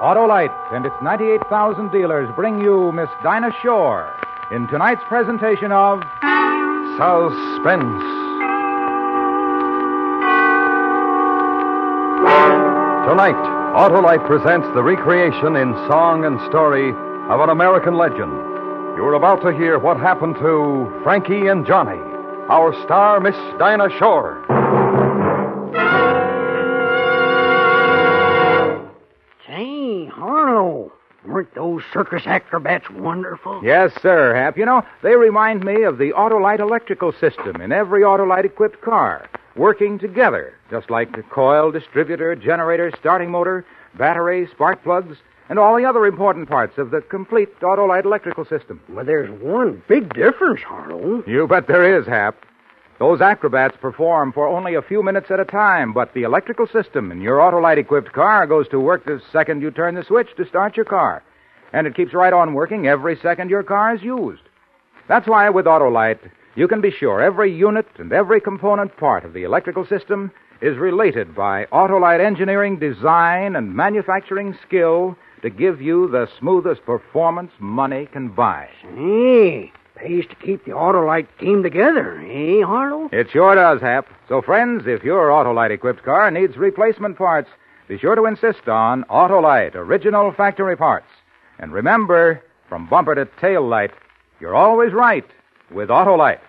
Autolite and its 98,000 dealers bring you Miss Dinah Shore in tonight's presentation of Suspense. Tonight, Autolite presents the recreation in song and story of an American legend. You're about to hear what happened to Frankie and Johnny, our star, Miss Dinah Shore. Circus acrobats wonderful? Yes, sir, Hap. You know, they remind me of the Autolite electrical system in every Autolite equipped car, working together, just like the coil, distributor, generator, starting motor, battery, spark plugs, and all the other important parts of the complete Autolite electrical system. Well, there's one big difference, Harlow. You bet there is, Hap. Those acrobats perform for only a few minutes at a time, but the electrical system in your Autolite equipped car goes to work the second you turn the switch to start your car. And it keeps right on working every second your car is used. That's why with Autolite, you can be sure every unit and every component part of the electrical system is related by Autolite engineering design and manufacturing skill to give you the smoothest performance money can buy. Hey, pays to keep the Autolite team together, eh, Harlow? It sure does, Hap. So, friends, if your Autolite equipped car needs replacement parts, be sure to insist on Autolite original factory parts. And remember, from bumper to tail light, you're always right with Autolite.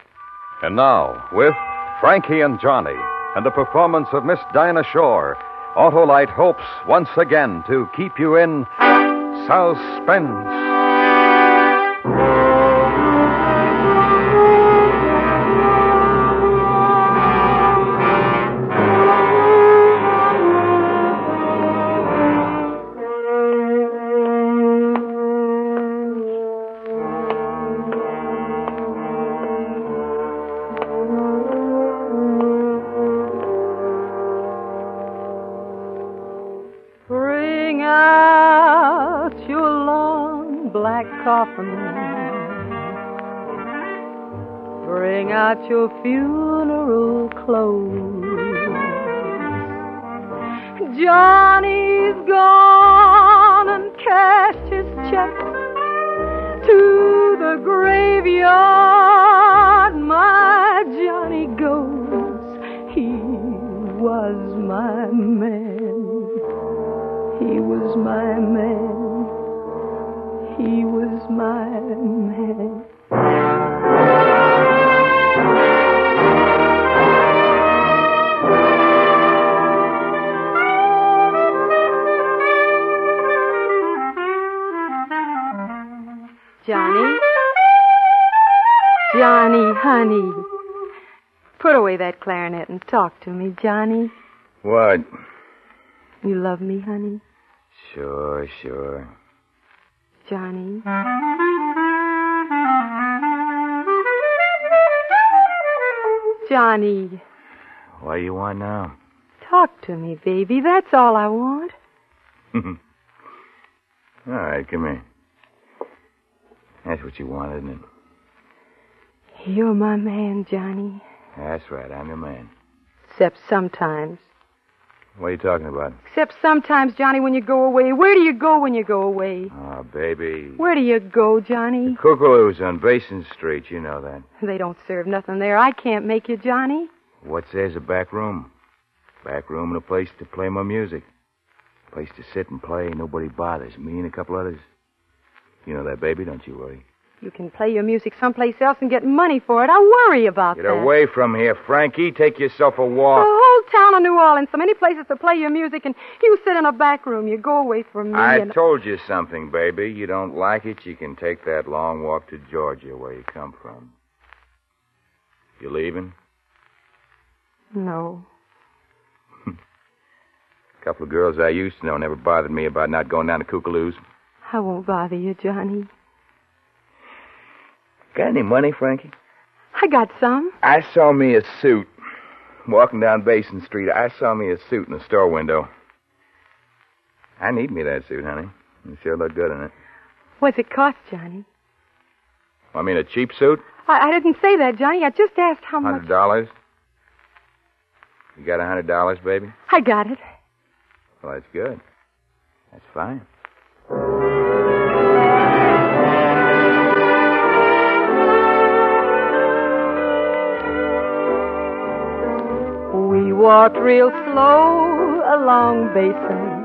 And now, with Frankie and Johnny and the performance of Miss Dinah Shore, Autolite hopes once again to keep you in suspense. Funeral clothes. Johnny's gone and cashed his check to the graveyard. My Johnny goes. He was my man. He was my man. He was my man. Johnny, honey. Put away that clarinet and talk to me, Johnny. What? You love me, honey? Sure, sure. Johnny. Johnny, What do you want now? talk to me, baby. That's all I want. All right, come here. That's what you want, isn't it? You're my man, Johnny. That's right, I'm your man. Except sometimes. What are you talking about? Except sometimes, Johnny, when you go away. Where do you go when you go away? Oh, baby. Where do you go, Johnny? Cuckoo's on Basin Street, you know that. They don't serve nothing there. I can't make you, Johnny. What's there's a back room? Back room and a place to play my music. Place to sit and play, nobody bothers. Me and a couple others. You know that, baby, don't you worry. You can play your music someplace else and get money for it. I'll worry about Get that. Get away from here, Frankie. Take yourself a walk. The whole town of New Orleans, so many places to play your music, and you sit in a back room. You go away from me. I and... told you something, baby. You don't like it, you can take that long walk to Georgia, where you come from. You leaving? No. A couple of girls I used to know never bothered me about not going down to Kookaloo's. I won't bother you, Johnny. Got any money, Frankie? I got some. I saw me a suit. Walking down Basin Street, I saw me a suit in the store window. I need me that suit, honey. You sure look good in it. What's it cost, Johnny? I mean, a cheap suit? I, I didn't say that, Johnny. I just asked how Hundred much. dollars? You got a hundred dollars, baby? I got it. Well, that's good. That's fine. Walked real slow along Basin.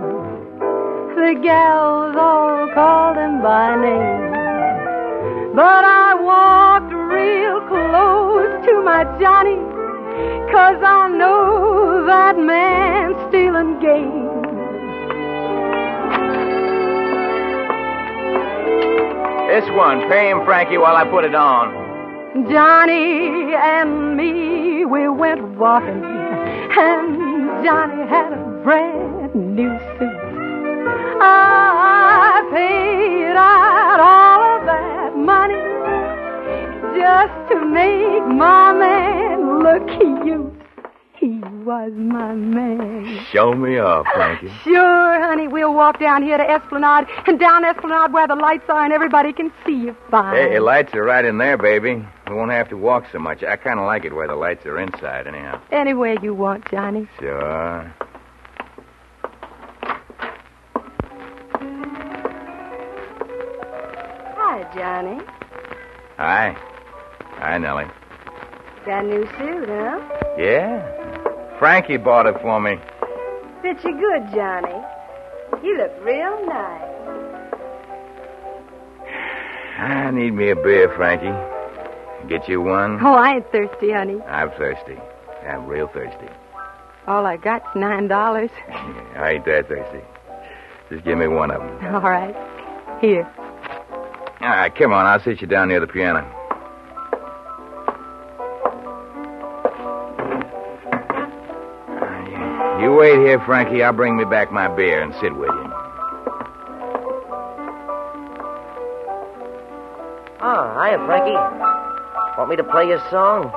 The gals all called him by name. But I walked real close to my Johnny, cause I know that man's stealing game. This one. Pay him, Frankie, while I put it on. Johnny and me, we went walking, and Johnny had a brand new suit. I paid out all of that money just to make my man look cute. Was my man. Show me off, Frankie. Sure, honey, we'll walk down here to Esplanade and down Esplanade where the lights are and everybody can see you fine. Hey, lights are right in there, baby. We won't have to walk so much. I kind of like it where the lights are inside, anyhow. Anywhere you want, Johnny. Sure. Hi, Johnny. Hi. Hi, Nellie. Got a new suit, huh? Yeah? Frankie bought it for me. Fits you good, Johnny. You look real nice. I need me a beer, Frankie. Get you one? Oh, I ain't thirsty, honey. I'm thirsty. I'm real thirsty. All I got's nine dollars. I ain't that thirsty. Just give me one of them. All right. Here. All right, come on. I'll sit you down near the piano. You wait here, Frankie. I'll bring me back my beer and sit with you. Oh, ah, hiya, Frankie. Want me to play your song?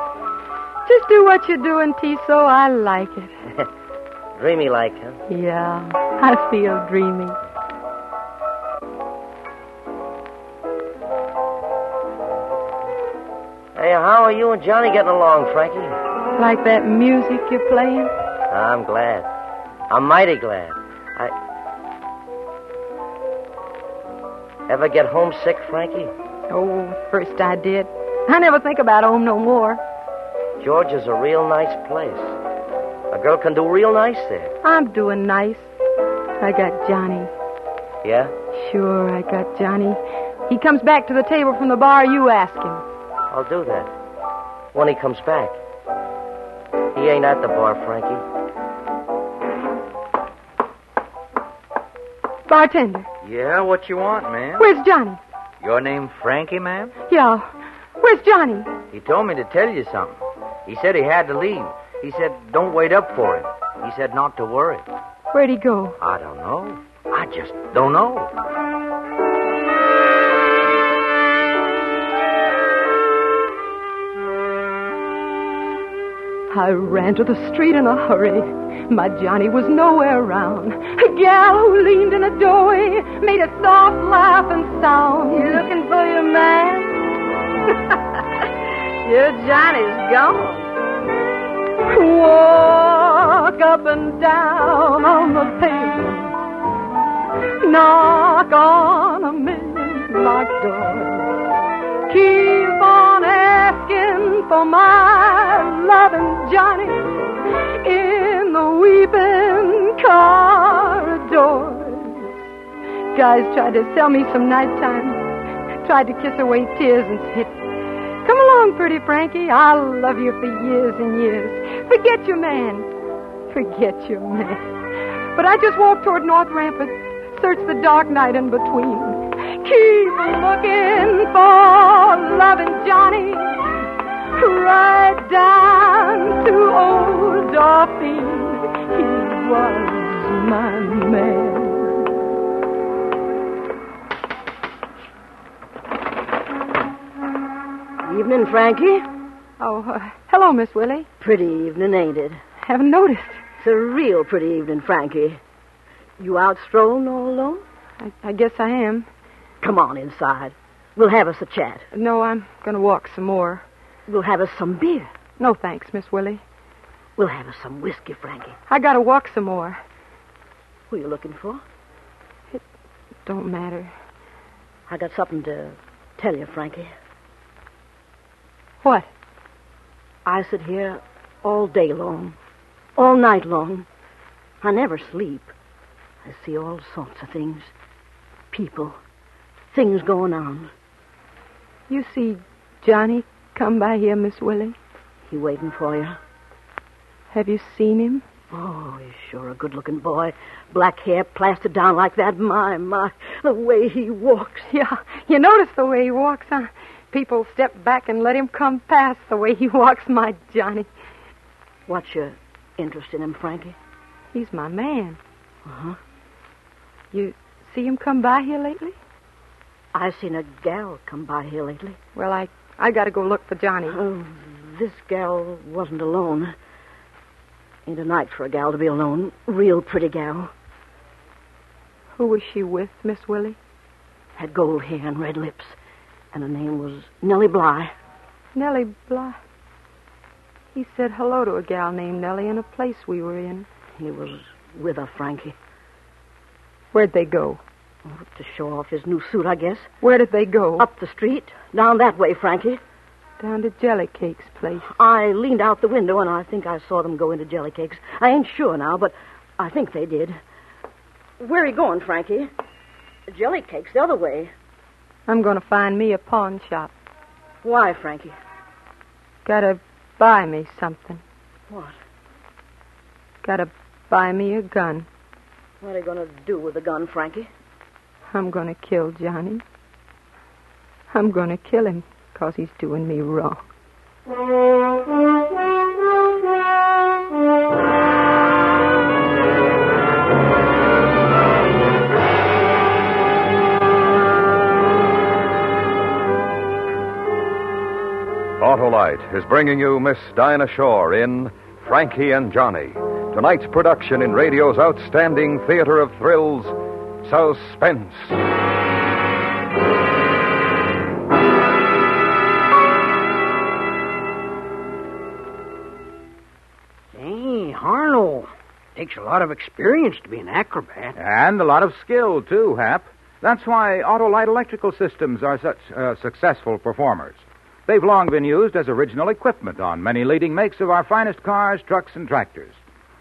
Just do what you're doing, Tiso. I like it. Dreamy like, huh? Yeah, I feel dreamy. Hey, how are you and Johnny getting along, Frankie? Like that music you're playing? I'm glad. I'm mighty glad. I. Ever get homesick, Frankie? Oh, first I did. I never think about home no more. Georgia's a real nice place. A girl can do real nice there. I'm doing nice. I got Johnny. Yeah? Sure, I got Johnny. He comes back to the table from the bar, you ask him. I'll do that. When he comes back. He ain't at the bar, Frankie. Bartender, Yeah, what you want, ma'am? where's Johnny? Your name Frankie, ma'am? Yeah, where's Johnny? He told me to tell you something. He said he had to leave. He said don't wait up for him. He said not to worry. Where'd he go? I don't know. I just don't know. I ran to the street in a hurry. My Johnny was nowhere around. A gal who leaned in a doorway made a soft laughing sound. You looking for your man? your Johnny's gone. Walk up and down on the pavement. Knock on a million locked doors. Keep for my loving Johnny in the weeping corridors. Guys tried to sell me some nighttime, tried to kiss away tears and said, Come along, pretty Frankie. I'll love you for years and years. Forget your man. Forget your man. But I just walked toward North Rampart, searched the dark night in between. Keep looking for loving Johnny. Right down to old Dauphine. He was my man. Evening, Frankie. Oh, uh, hello, Miss Willie. Pretty evening, ain't it? Haven't noticed. It's a real pretty evening, Frankie. You out strolling all alone? I, I guess I am. Come on inside. We'll have us a chat. No, I'm going to walk some more. We'll have us some beer. No, thanks, Miss Willie. We'll have us some whiskey, Frankie. I got to walk some more. Who you looking for? It don't matter. I got something to tell you, Frankie. What? I sit here all day long, all night long. I never sleep. I see all sorts of things people, things going on. You see Johnny come by here, Miss Willie? He waiting for you. Have you seen him? Oh, he's sure a good looking boy. Black hair plastered down like that. My, my, the way he walks. Yeah, you notice the way he walks, huh? People step back and let him come past the way he walks, my Johnny. What's your interest in him, Frankie? He's my man. Uh huh. You see him come by here lately? I've seen a gal come by here lately. Well, I I got to go look for Johnny. Oh, this gal wasn't alone. Ain't a night for a gal to be alone. Real pretty gal. Who was she with, Miss Willie? Had gold hair and red lips. And her name was Nellie Bly. Nellie Bly. He said hello to a gal named Nellie in a place we were in. He was with her, Frankie. Where'd they go? Oh, to show off his new suit, I guess. Where did they go? Up the street. Down that way, Frankie. Down to Jellycake's place. I leaned out the window and I think I saw them go into Jellycake's. I ain't sure now, but I think they did. Where are you going, Frankie? Jellycake's the other way. I'm going to find me a pawn shop. Why, Frankie? Gotta buy me something. What? Gotta buy me a gun. What are you going to do with a gun, Frankie? I'm going to kill Johnny. I'm going to kill him because he's doing me wrong. Autolite is bringing you Miss Dinah Shore in Frankie and Johnny. Tonight's production in radio's outstanding theater of thrills, Suspense. Hey, Harlow. Takes a lot of experience to be an acrobat. And a lot of skill, too, Hap. That's why Autolite electrical systems are such uh, successful performers. They've long been used as original equipment on many leading makes of our finest cars, trucks, and tractors.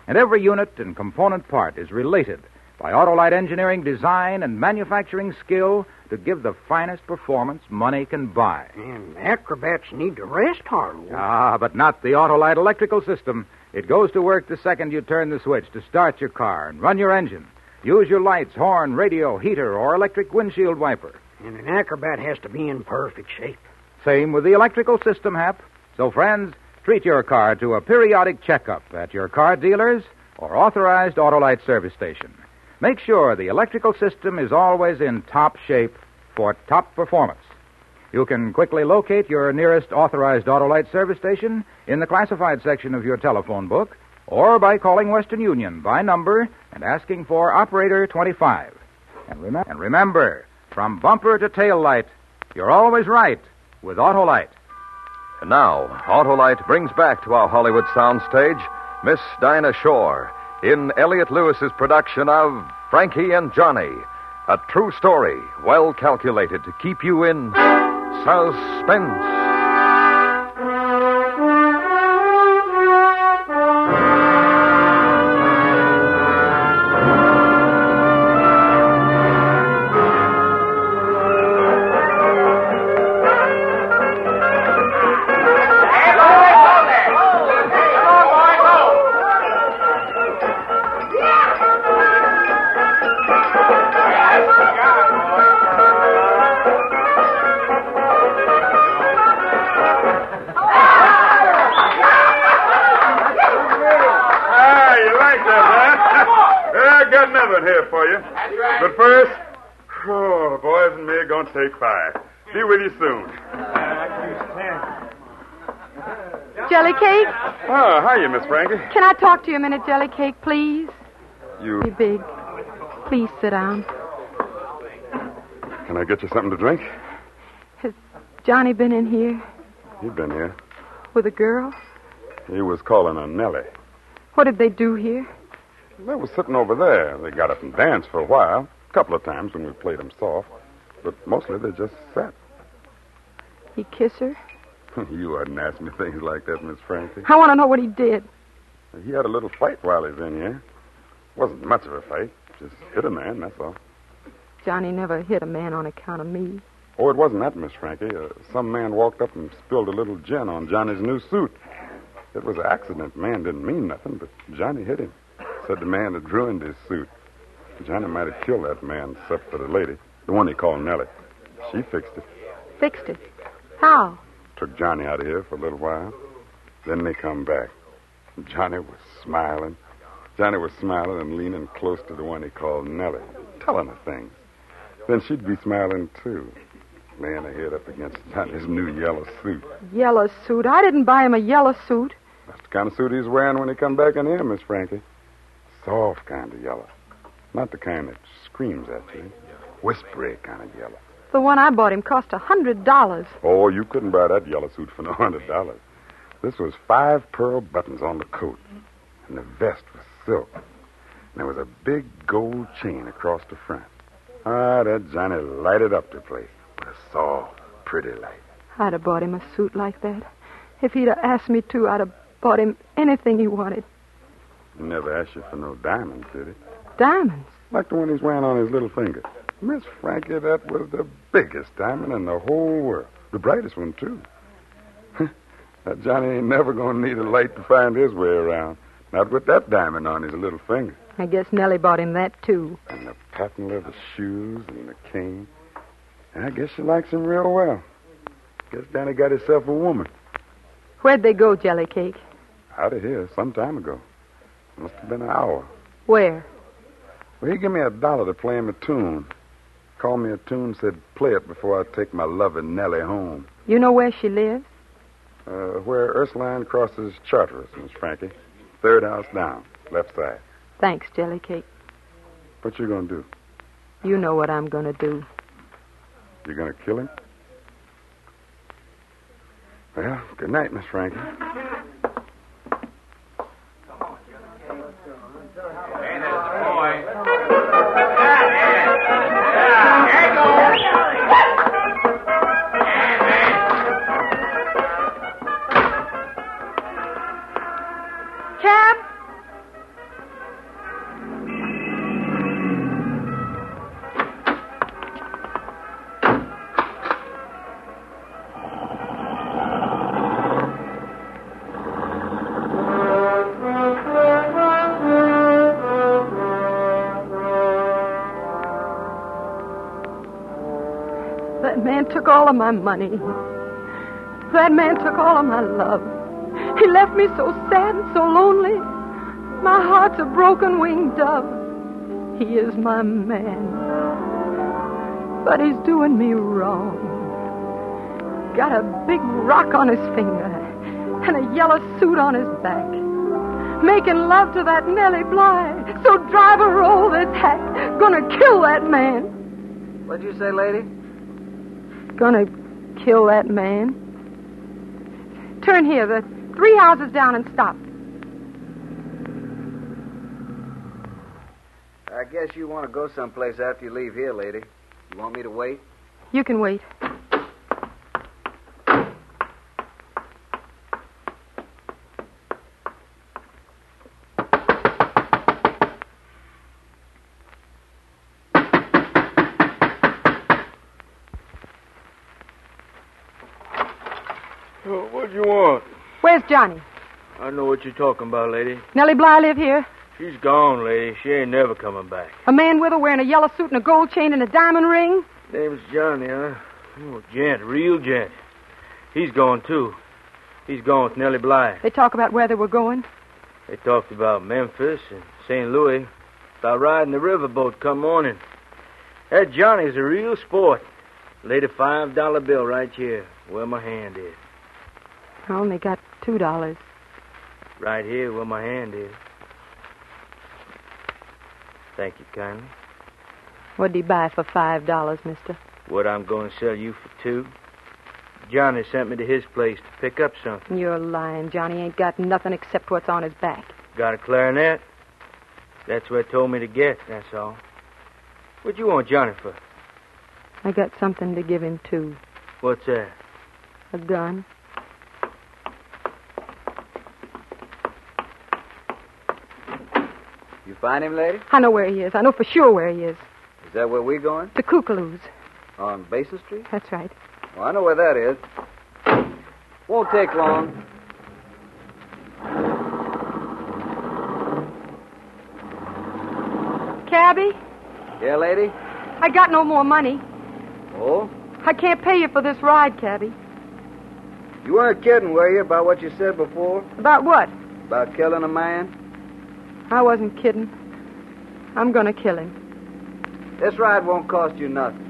And every unit and component part is related by Autolite engineering design and manufacturing skill to give the finest performance money can buy. And acrobats need to rest, Harlow. Ah, but not the Autolite electrical system. It goes to work the second you turn the switch to start your car and run your engine. Use your lights, horn, radio, heater, or electric windshield wiper. And an acrobat has to be in perfect shape. Same with the electrical system, Hap. So, friends, treat your car to a periodic checkup at your car dealers or authorized Autolite service station. Make sure the electrical system is always in top shape for top performance. You can quickly locate your nearest authorized Autolite service station in the classified section of your telephone book or by calling Western Union by number and asking for Operator 25. And, rem- and remember, from bumper to tail light, you're always right with Autolite. And now, Autolite brings back to our Hollywood soundstage Miss Dinah Shore in Elliot Lewis's production of Frankie and Johnny, a true story well calculated to keep you in suspense. Hiya, Miss Frankie. Can I talk to you a minute, Jellycake, please? You, big. Please sit down. can I get you something to drink? Has Johnny been in here You've been here. with a girl? He was calling on Nellie. What did they do here? They was sitting over there. They got up and danced for a while. A couple of times when we played them soft, but mostly they just sat. He kiss her? you oughtn't ask me things like that, Miss Frankie. I want to know what he did. He had a little fight while he was in here. Wasn't much of a fight. Just hit a man, that's all. Johnny never hit a man on account of me. Oh, it wasn't that, Miss Frankie. Uh, some man walked up and spilled a little gin on Johnny's new suit. It was an accident. Man didn't mean nothing, but Johnny hit him. Said the man had ruined his suit. Johnny might have killed that man, except for the lady, the one he called Nellie. She fixed it. Fixed it? How? Took Johnny out of here for a little while. Then they come back. Johnny was smiling. Johnny was smiling and leaning close to the one he called Nellie, telling her things. Then she'd be smiling, too, laying her head up against Johnny's new yellow suit. Yellow suit? I didn't buy him a yellow suit. That's the kind of suit he's wearing when he come back in here, Miss Frankie. Soft kind of yellow. Not the kind that screams at you. Whispery kind of yellow. The one I bought him cost a hundred dollars. Oh, you couldn't buy that yellow suit for no hundred dollars. This was five pearl buttons on the coat, and the vest was silk. And there was a big gold chain across the front. Ah, that Johnny lighted up the place with a soft, pretty light. I'd have bought him a suit like that. If he'd have asked me to, I'd have bought him anything he wanted. He never asked you for no diamonds, did he? Diamonds? Like the one he's wearing on his little finger. Miss Frankie, that was the biggest diamond in the whole world. The brightest one, too. that Johnny ain't never going to need a light to find his way around. Not with that diamond on his little finger. I guess Nellie bought him that, too. And the patent leather shoes and the cane. And I guess she likes him real well. Guess Danny got himself a woman. Where'd they go, Jelly Cake? Out of here some time ago. Must have been an hour. Where? Well, he gave me a dollar to play him a tune. Called me a tune, said play it before I take my loving Nellie home. You know where she lives? Uh, where Ursuline crosses Chartres, Miss Frankie. Third house down, left side. Thanks, Jelly Cake. What you gonna do? You know what I'm gonna do. You gonna kill him? Well, good night, Miss Frankie. All of my money. That man took all of my love. He left me so sad and so lonely. My heart's a broken winged dove. He is my man. But he's doing me wrong. Got a big rock on his finger and a yellow suit on his back. Making love to that Nellie Bly. So drive a roll this hack. Gonna kill that man. What'd you say, lady? Gonna kill that man. Turn here, the three houses down and stop. I guess you want to go someplace after you leave here, lady. You want me to wait? You can wait. Oh, what do you want? Where's Johnny? I know what you're talking about, lady. Nellie Bly live here? She's gone, lady. She ain't never coming back. A man with her wearing a yellow suit and a gold chain and a diamond ring? Name's Johnny, huh? Oh, gent, real gent. He's gone, too. He's gone with Nellie Bly. They talk about where they were going. They talked about Memphis and St. Louis, about riding the riverboat come morning. That Johnny's a real sport. Laid a five dollar bill right here, where my hand is. I only got two dollars. Right here, where my hand is. Thank you kindly. What'd he buy for five dollars, mister? What I'm going to sell you for two. Johnny sent me to his place to pick up something. You're lying. Johnny ain't got nothing except what's on his back. Got a clarinet? That's what told me to get, that's all. What'd you want Johnny for? I got something to give him, too. What's that? A gun. You find him, lady? I know where he is. I know for sure where he is. Is that where we're going? The Kookaloo's. On Basin Street? That's right. Well, I know where that is. Won't take long. Cabby, Yeah, lady? I got no more money. Oh? I can't pay you for this ride, Cabby. You weren't kidding, were you, about what you said before? About what? About killing a man? I wasn't kidding. I'm going to kill him. This ride won't cost you nothing.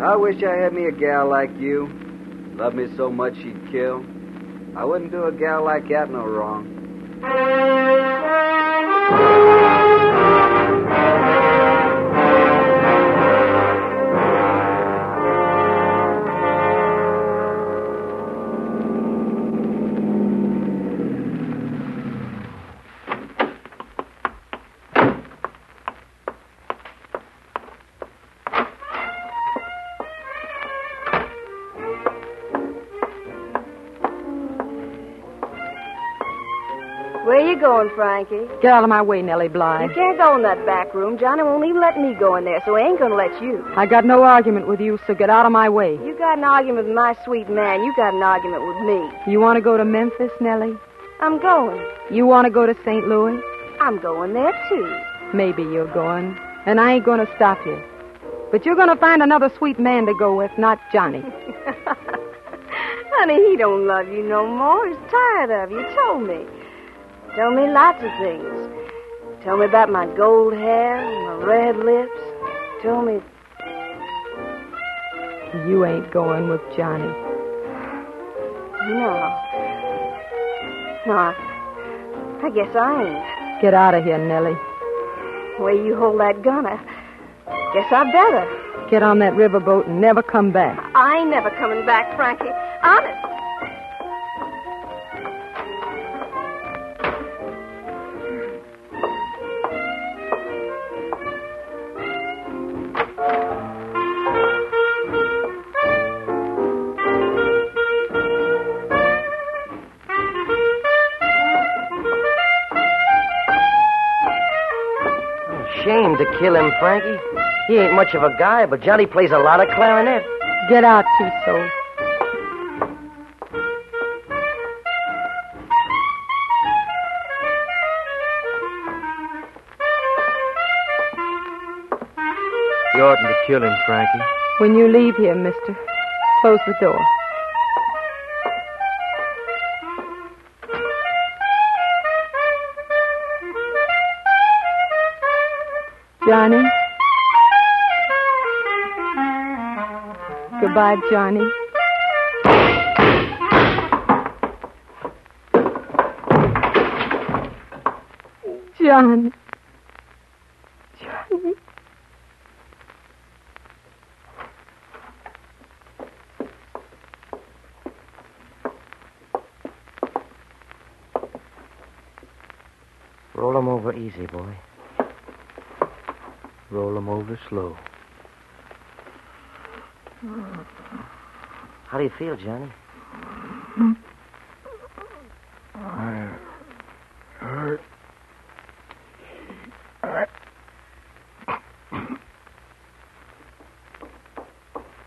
I wish I had me a gal like you. Loved me so much she'd kill. I wouldn't do a gal like that no wrong. Frankie? Get out of my way, Nellie Bly. You can't go in that back room. Johnny won't even let me go in there, so he ain't gonna let you. I got no argument with you, so get out of my way. You got an argument with my sweet man. You got an argument with me. You want to go to Memphis, Nellie? I'm going. You want to go to St. Louis? I'm going there, too. Maybe you're going. And I ain't to stop you. But you're to find another sweet man to go with, not Johnny. Honey, he don't love you no more. He's tired of you. Told me. Told me lots of things. Tell me about my gold hair and my red lips. Tell me You ain't going with Johnny. no. No, I, I guess I ain't. Get out of here, Nellie. The way you hold that gun, I guess I better. Get on that riverboat and never come back. I ain't never coming back, Frankie. Honest. Kill him, Frankie. He ain't much of a guy, but Johnny plays a lot of clarinet. Get out, Tuso. You oughtn't to kill him, Frankie. When you leave here, mister, close the door. Johnny? Goodbye, Johnny. Johnny. Roll him over easy, boy. Roll him over slow. How do you feel, Johnny? I hurt. I...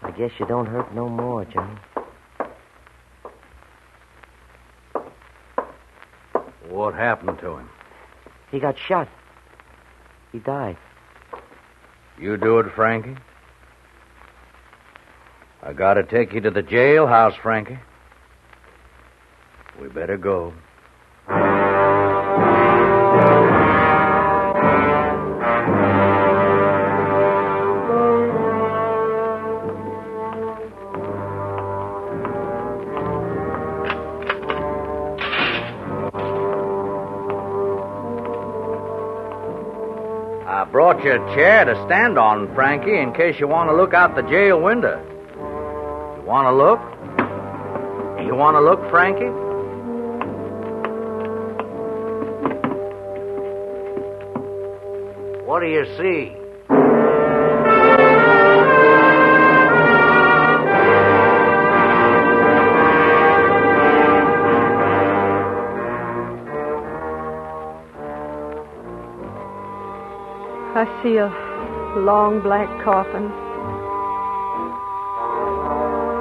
I guess you don't hurt no more, Johnny. What happened to him? He got shot. He died. You do it, Frankie? I gotta take you to the jailhouse, Frankie. We better go. Brought you a chair to stand on, Frankie, in case you want to look out the jail window. You want to look? You want to look, Frankie? What do you see? I see a long black coffin.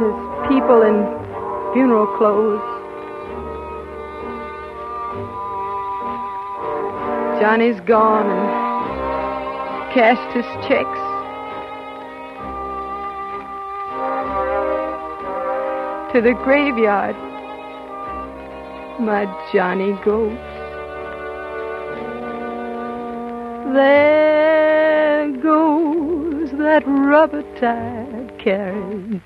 There's people in funeral clothes. Johnny's gone and cashed his checks. To the graveyard, my Johnny goes. There goes that rubber tired carriage.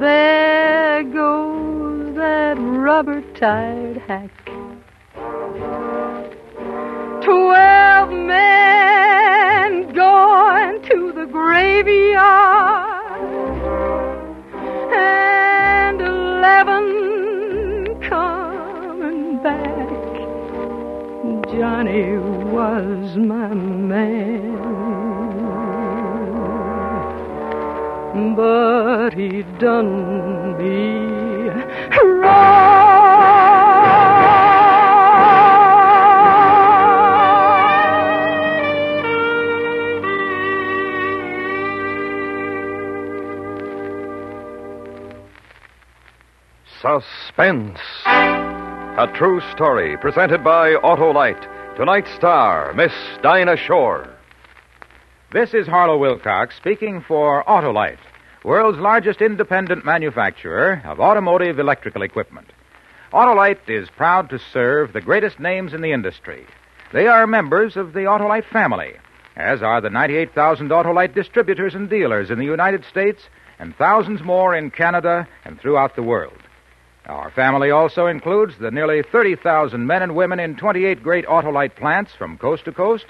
There goes that rubber tired hack. Twelve men going to the graveyard. And eleven coming back. Johnny was my man. But he done me wrong. Suspense. A true story presented by Autolite. Tonight's star, Miss Dinah Shore. This is Harlow Wilcox speaking for Autolite, world's largest independent manufacturer of automotive electrical equipment. Autolite is proud to serve the greatest names in the industry. They are members of the Autolite family, as are the 98,000 Autolite distributors and dealers in the United States and thousands more in Canada and throughout the world. Our family also includes the nearly 30,000 men and women in 28 great Autolite plants from coast to coast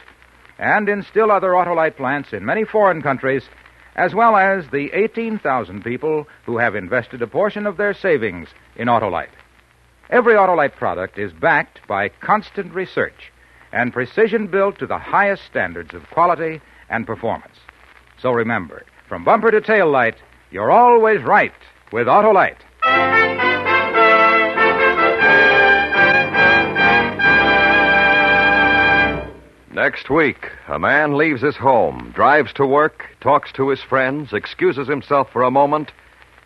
and in still other Autolite plants in many foreign countries, as well as the 18,000 people who have invested a portion of their savings in Autolite. Every Autolite product is backed by constant research and precision built to the highest standards of quality and performance. So remember, from bumper to tail light, you're always right with Autolite. Next week, a man leaves his home, drives to work, talks to his friends, excuses himself for a moment,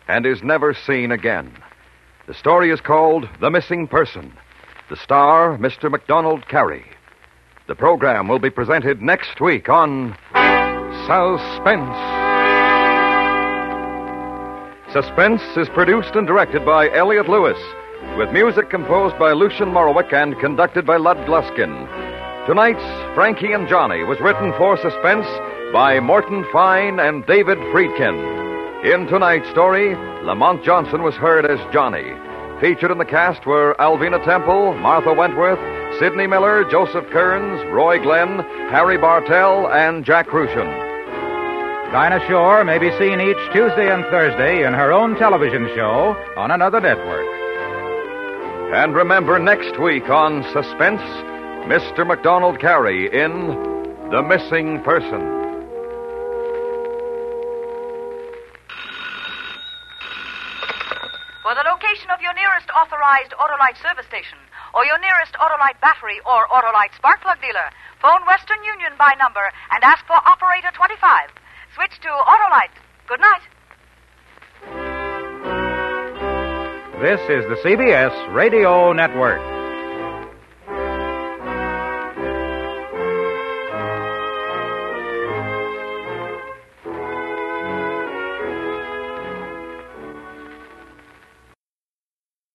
and is never seen again. The story is called The Missing Person. The star, Mr. MacDonald Carey. The program will be presented next week on Suspense. Suspense is produced and directed by Elliot Lewis, with music composed by Lucien Moraweck and conducted by Lud Gluskin. Tonight's Frankie and Johnny was written for suspense by Morton Fine and David Friedkin. In tonight's story, Lamont Johnson was heard as Johnny. Featured in the cast were Alvina Temple, Martha Wentworth, Sidney Miller, Joseph Kearns, Roy Glenn, Harry Bartell, and Jack Kruschen. Dinah Shore may be seen each Tuesday and Thursday in her own television show on another network. And remember next week on Suspense, Mr. MacDonald Carey in The Missing Person. For the location of your nearest authorized Autolite service station, or your nearest Autolite battery or Autolite spark plug dealer, phone Western Union by number and ask for Operator 25. Switch to Autolite. Good night. This is the CBS Radio Network.